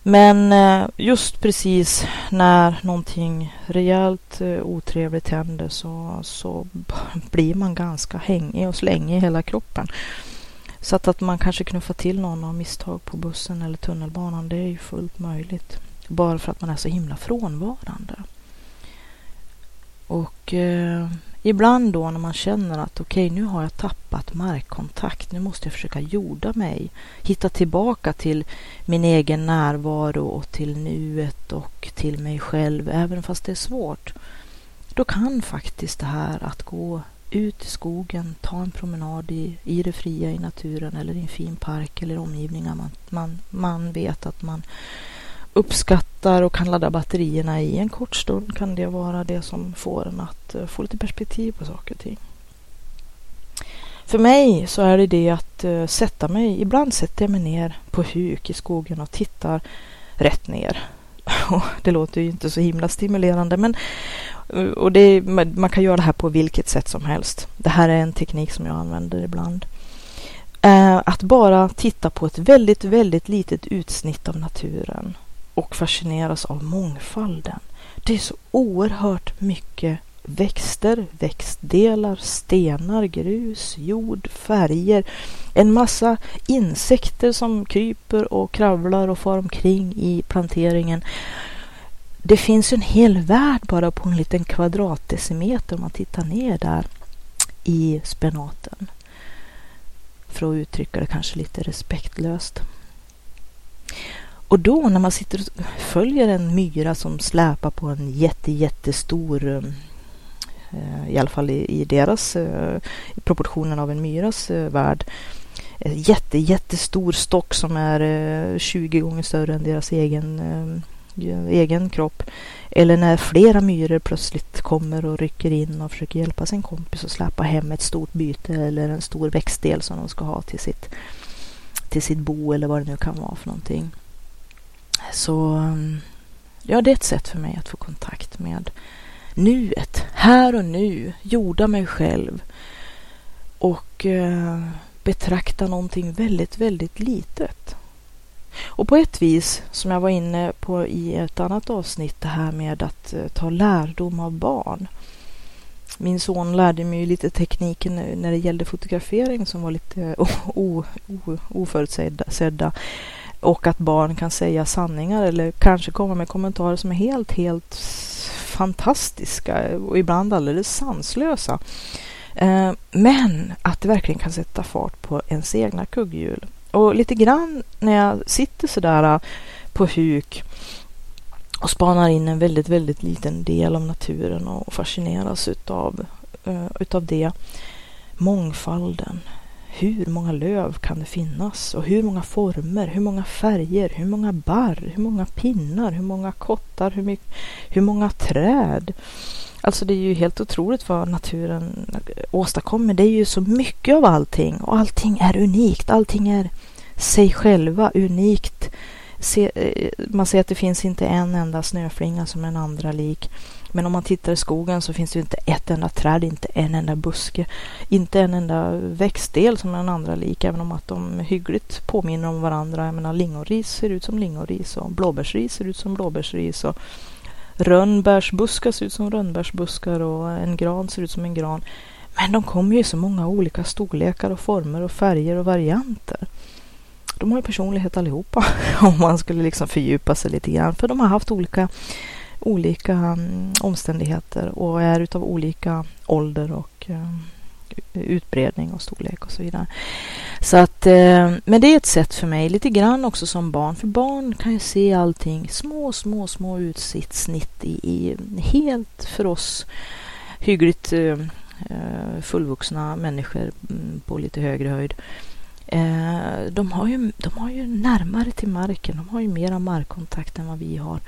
Men eh, just precis när någonting rejält eh, otrevligt händer så, så blir man ganska hängig och slängig i hela kroppen. Så att, att man kanske knuffar till någon av misstag på bussen eller tunnelbanan, det är ju fullt möjligt. Bara för att man är så himla frånvarande. Och eh, ibland då när man känner att okej, okay, nu har jag tappat markkontakt. Nu måste jag försöka jorda mig. Hitta tillbaka till min egen närvaro och till nuet och till mig själv, även fast det är svårt. Då kan faktiskt det här att gå ut i skogen, ta en promenad i, i det fria i naturen eller i en fin park eller omgivningar man, man, man vet att man uppskattar och kan ladda batterierna i en kort stund kan det vara det som får en att eh, få lite perspektiv på saker och ting. För mig så är det det att eh, sätta mig, ibland sätter jag mig ner på huk i skogen och tittar rätt ner. det låter ju inte så himla stimulerande men eh, och det, man kan göra det här på vilket sätt som helst. Det här är en teknik som jag använder ibland. Att bara titta på ett väldigt, väldigt litet utsnitt av naturen och fascineras av mångfalden. Det är så oerhört mycket växter, växtdelar, stenar, grus, jord, färger. En massa insekter som kryper och kravlar och far omkring i planteringen. Det finns en hel värld bara på en liten kvadratdecimeter om man tittar ner där i spenaten. För att uttrycka det kanske lite respektlöst. Och då när man sitter och följer en myra som släpar på en jätte, jättestor, um, eh, i alla fall i, i deras, eh, i proportionen av en myras eh, värld, jätte, jättestor stock som är 20 gånger större än deras egen, egen kropp. Eller när flera myror plötsligt kommer och rycker in och försöker hjälpa sin kompis att släpa hem ett stort byte eller en stor växtdel som de ska ha till sitt, till sitt bo eller vad det nu kan vara för någonting. Så um, ja, det är ett sätt för mig att få kontakt med nuet, här och nu, jorda mig själv och eh, betrakta någonting väldigt, väldigt litet. Och på ett vis, som jag var inne på i ett annat avsnitt, det här med att eh, ta lärdom av barn. Min son lärde mig lite tekniken när det gällde fotografering som var lite oförutsedda och att barn kan säga sanningar eller kanske komma med kommentarer som är helt, helt fantastiska och ibland alldeles sanslösa. Eh, men att det verkligen kan sätta fart på ens egna kugghjul. Och lite grann när jag sitter sådär eh, på huk och spanar in en väldigt, väldigt liten del av naturen och fascineras utav, eh, utav det. Mångfalden, hur många löv kan det finnas och hur många former, hur många färger, hur många barr, hur många pinnar, hur många kottar, hur, mycket, hur många träd. Alltså det är ju helt otroligt vad naturen åstadkommer. Det är ju så mycket av allting och allting är unikt. Allting är sig själva unikt se, eh, man ser att det finns inte en enda snöflinga som en andra lik. Men om man tittar i skogen så finns det inte ett enda träd, inte en enda buske, inte en enda växtdel som den andra lik, även om att de hyggligt påminner om varandra. Jag menar, lingonris ser ut som lingonris och blåbärsris ser ut som blåbärsris och rönnbärsbuskar ser ut som rönnbärsbuskar och en gran ser ut som en gran. Men de kommer ju i så många olika storlekar och former och färger och varianter. De har ju personlighet allihopa om man skulle liksom fördjupa sig lite grann. För de har haft olika olika mm, omständigheter och är utav olika ålder och eh, utbredning och storlek och så vidare. Så att, eh, men det är ett sätt för mig, lite grann också som barn, för barn kan ju se allting, små, små, små utsnitt i, i helt för oss hyggligt eh, fullvuxna människor mm, på lite högre höjd. Eh, de har, ju, de har ju närmare till marken, de har ju mera markkontakt än vad vi har.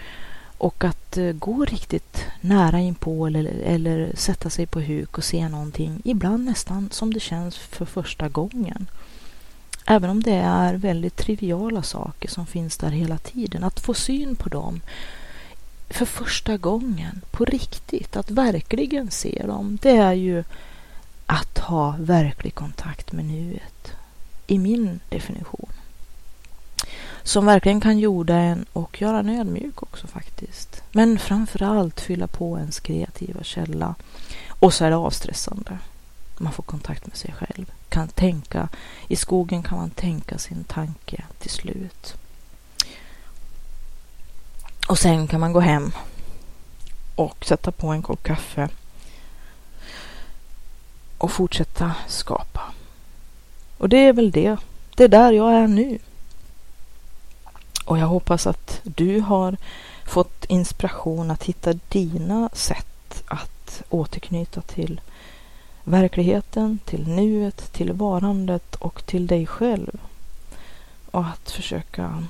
Och att eh, gå riktigt nära inpå eller, eller sätta sig på huk och se någonting, ibland nästan som det känns för första gången. Även om det är väldigt triviala saker som finns där hela tiden. Att få syn på dem för första gången på riktigt, att verkligen se dem, det är ju att ha verklig kontakt med nuet. I min definition. Som verkligen kan jorda en och göra en ödmjuk också faktiskt. Men framför allt fylla på ens kreativa källa. Och så är det avstressande. Man får kontakt med sig själv. Kan tänka. I skogen kan man tänka sin tanke till slut. Och sen kan man gå hem och sätta på en kopp kaffe och fortsätta skapa. Och det är väl det. Det är där jag är nu. Och jag hoppas att du har fått inspiration att hitta dina sätt att återknyta till verkligheten, till nuet, till varandet och till dig själv. Och att försöka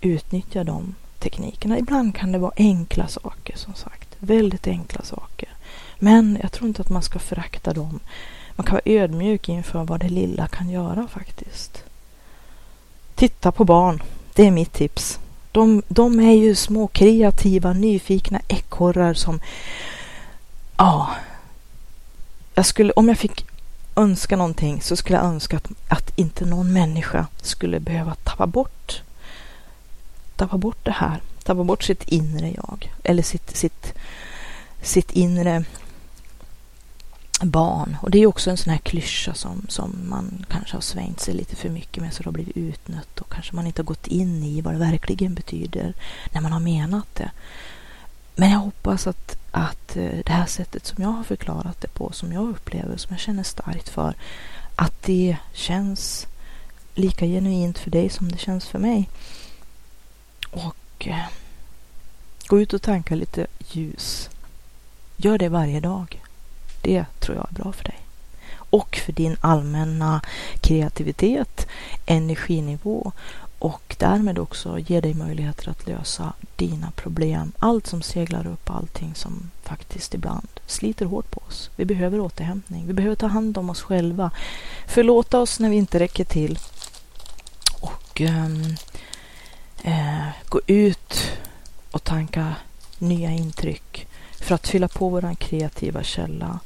utnyttja de teknikerna. Ibland kan det vara enkla saker som sagt. Väldigt enkla saker. Men jag tror inte att man ska förakta dem. Man kan vara ödmjuk inför vad det lilla kan göra faktiskt. Titta på barn. Det är mitt tips. De, de är ju små kreativa, nyfikna ekorrar som... Ja. Jag skulle, om jag fick önska någonting så skulle jag önska att, att inte någon människa skulle behöva tappa bort tappa bort det här. Tappa bort sitt inre jag. Eller sitt, sitt, sitt inre barn. Och det är också en sån här klyscha som, som man kanske har svängt sig lite för mycket med så det har blivit utnött och kanske man inte har gått in i vad det verkligen betyder när man har menat det. Men jag hoppas att, att eh, det här sättet som jag har förklarat det på, som jag upplever, som jag känner starkt för, att det känns lika genuint för dig som det känns för mig. Och eh, gå ut och tanka lite ljus. Gör det varje dag. Det tror jag är bra för dig. Och för din allmänna kreativitet, energinivå och därmed också ge dig möjligheter att lösa dina problem. Allt som seglar upp, allting som faktiskt ibland sliter hårt på oss. Vi behöver återhämtning. Vi behöver ta hand om oss själva. Förlåta oss när vi inte räcker till. Och um, eh, gå ut och tanka nya intryck för att fylla på vår kreativa källa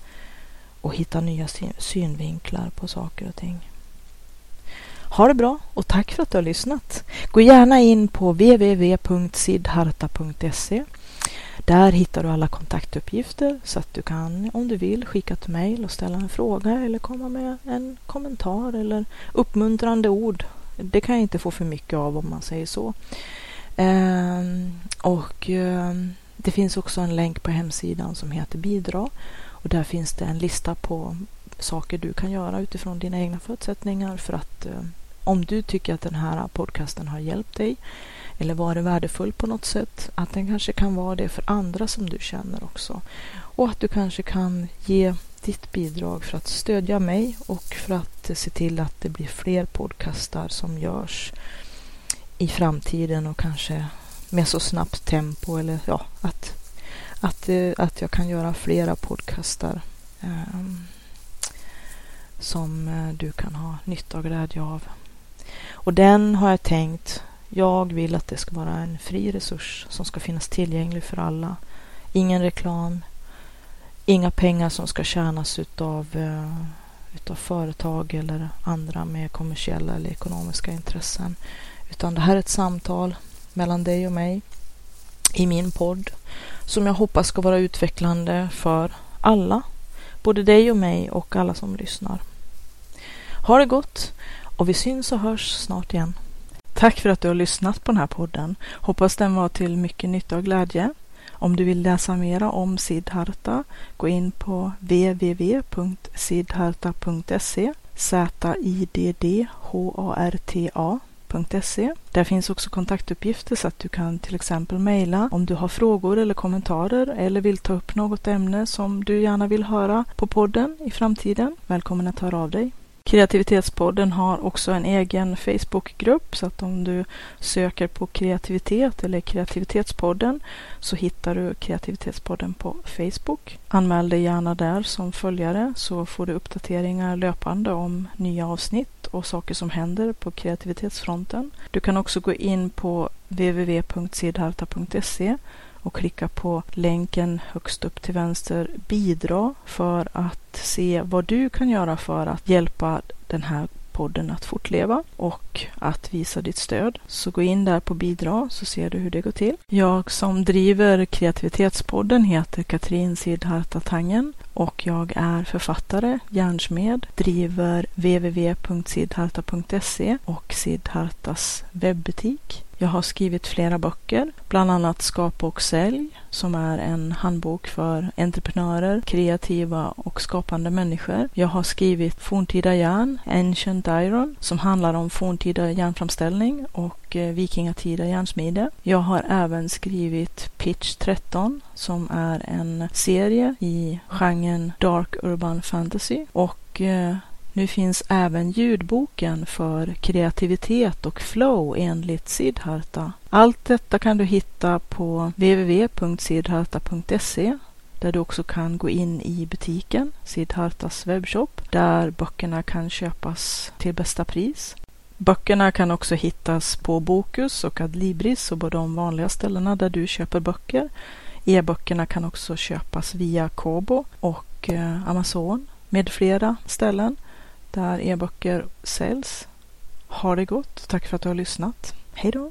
och hitta nya synvinklar på saker och ting. Ha det bra och tack för att du har lyssnat. Gå gärna in på www.sidharta.se. Där hittar du alla kontaktuppgifter så att du kan, om du vill, skicka ett mejl och ställa en fråga eller komma med en kommentar eller uppmuntrande ord. Det kan jag inte få för mycket av om man säger så. Ehm, och ehm, det finns också en länk på hemsidan som heter bidra och där finns det en lista på saker du kan göra utifrån dina egna förutsättningar för att eh, om du tycker att den här podcasten har hjälpt dig eller varit värdefull på något sätt, att den kanske kan vara det för andra som du känner också. Och att du kanske kan ge ditt bidrag för att stödja mig och för att se till att det blir fler podcastar som görs i framtiden och kanske med så snabbt tempo eller ja, att att, eh, att jag kan göra flera podcastar ehm, som eh, du kan ha nytta och glädje av. Och den har jag tänkt, jag vill att det ska vara en fri resurs som ska finnas tillgänglig för alla. Ingen reklam, inga pengar som ska tjänas utav, uh, utav företag eller andra med kommersiella eller ekonomiska intressen. Utan det här är ett samtal mellan dig och mig i min podd som jag hoppas ska vara utvecklande för alla, både dig och mig och alla som lyssnar. Ha det gott och vi syns och hörs snart igen. Tack för att du har lyssnat på den här podden. Hoppas den var till mycket nytta och glädje. Om du vill läsa mera om Siddharta, gå in på www.siddharta.se Z-I-D-D-H-A-R-T-A www.skolverket.se. Där finns också kontaktuppgifter så att du kan till exempel mejla om du har frågor eller kommentarer eller vill ta upp något ämne som du gärna vill höra på podden i framtiden. Välkommen att höra av dig. Kreativitetspodden har också en egen Facebookgrupp så att om du söker på kreativitet eller kreativitetspodden så hittar du kreativitetspodden på Facebook. Anmäl dig gärna där som följare så får du uppdateringar löpande om nya avsnitt och saker som händer på kreativitetsfronten. Du kan också gå in på www.sidharta.se och klicka på länken högst upp till vänster bidra för att se vad du kan göra för att hjälpa den här podden att fortleva och att visa ditt stöd. Så gå in där på bidra så ser du hur det går till. Jag som driver kreativitetspodden heter Katrin Sidharta Tangen och jag är författare, järnsmed, driver www.sidharta.se och Sidhartas webbutik. Jag har skrivit flera böcker, bland annat Skapa och sälj som är en handbok för entreprenörer, kreativa och skapande människor. Jag har skrivit Forntida järn, Ancient Iron, som handlar om forntida järnframställning och eh, vikingatida järnsmide. Jag har även skrivit Pitch 13 som är en serie i genren Dark Urban Fantasy och eh, nu finns även ljudboken för kreativitet och flow enligt Siddharta. Allt detta kan du hitta på www.siddharta.se där du också kan gå in i butiken, Siddhartas webbshop, där böckerna kan köpas till bästa pris. Böckerna kan också hittas på Bokus och Adlibris och på de vanliga ställena där du köper böcker. E-böckerna kan också köpas via Kobo och eh, Amazon med flera ställen där e-böcker säljs. Ha det gott. Tack för att du har lyssnat. Hej då!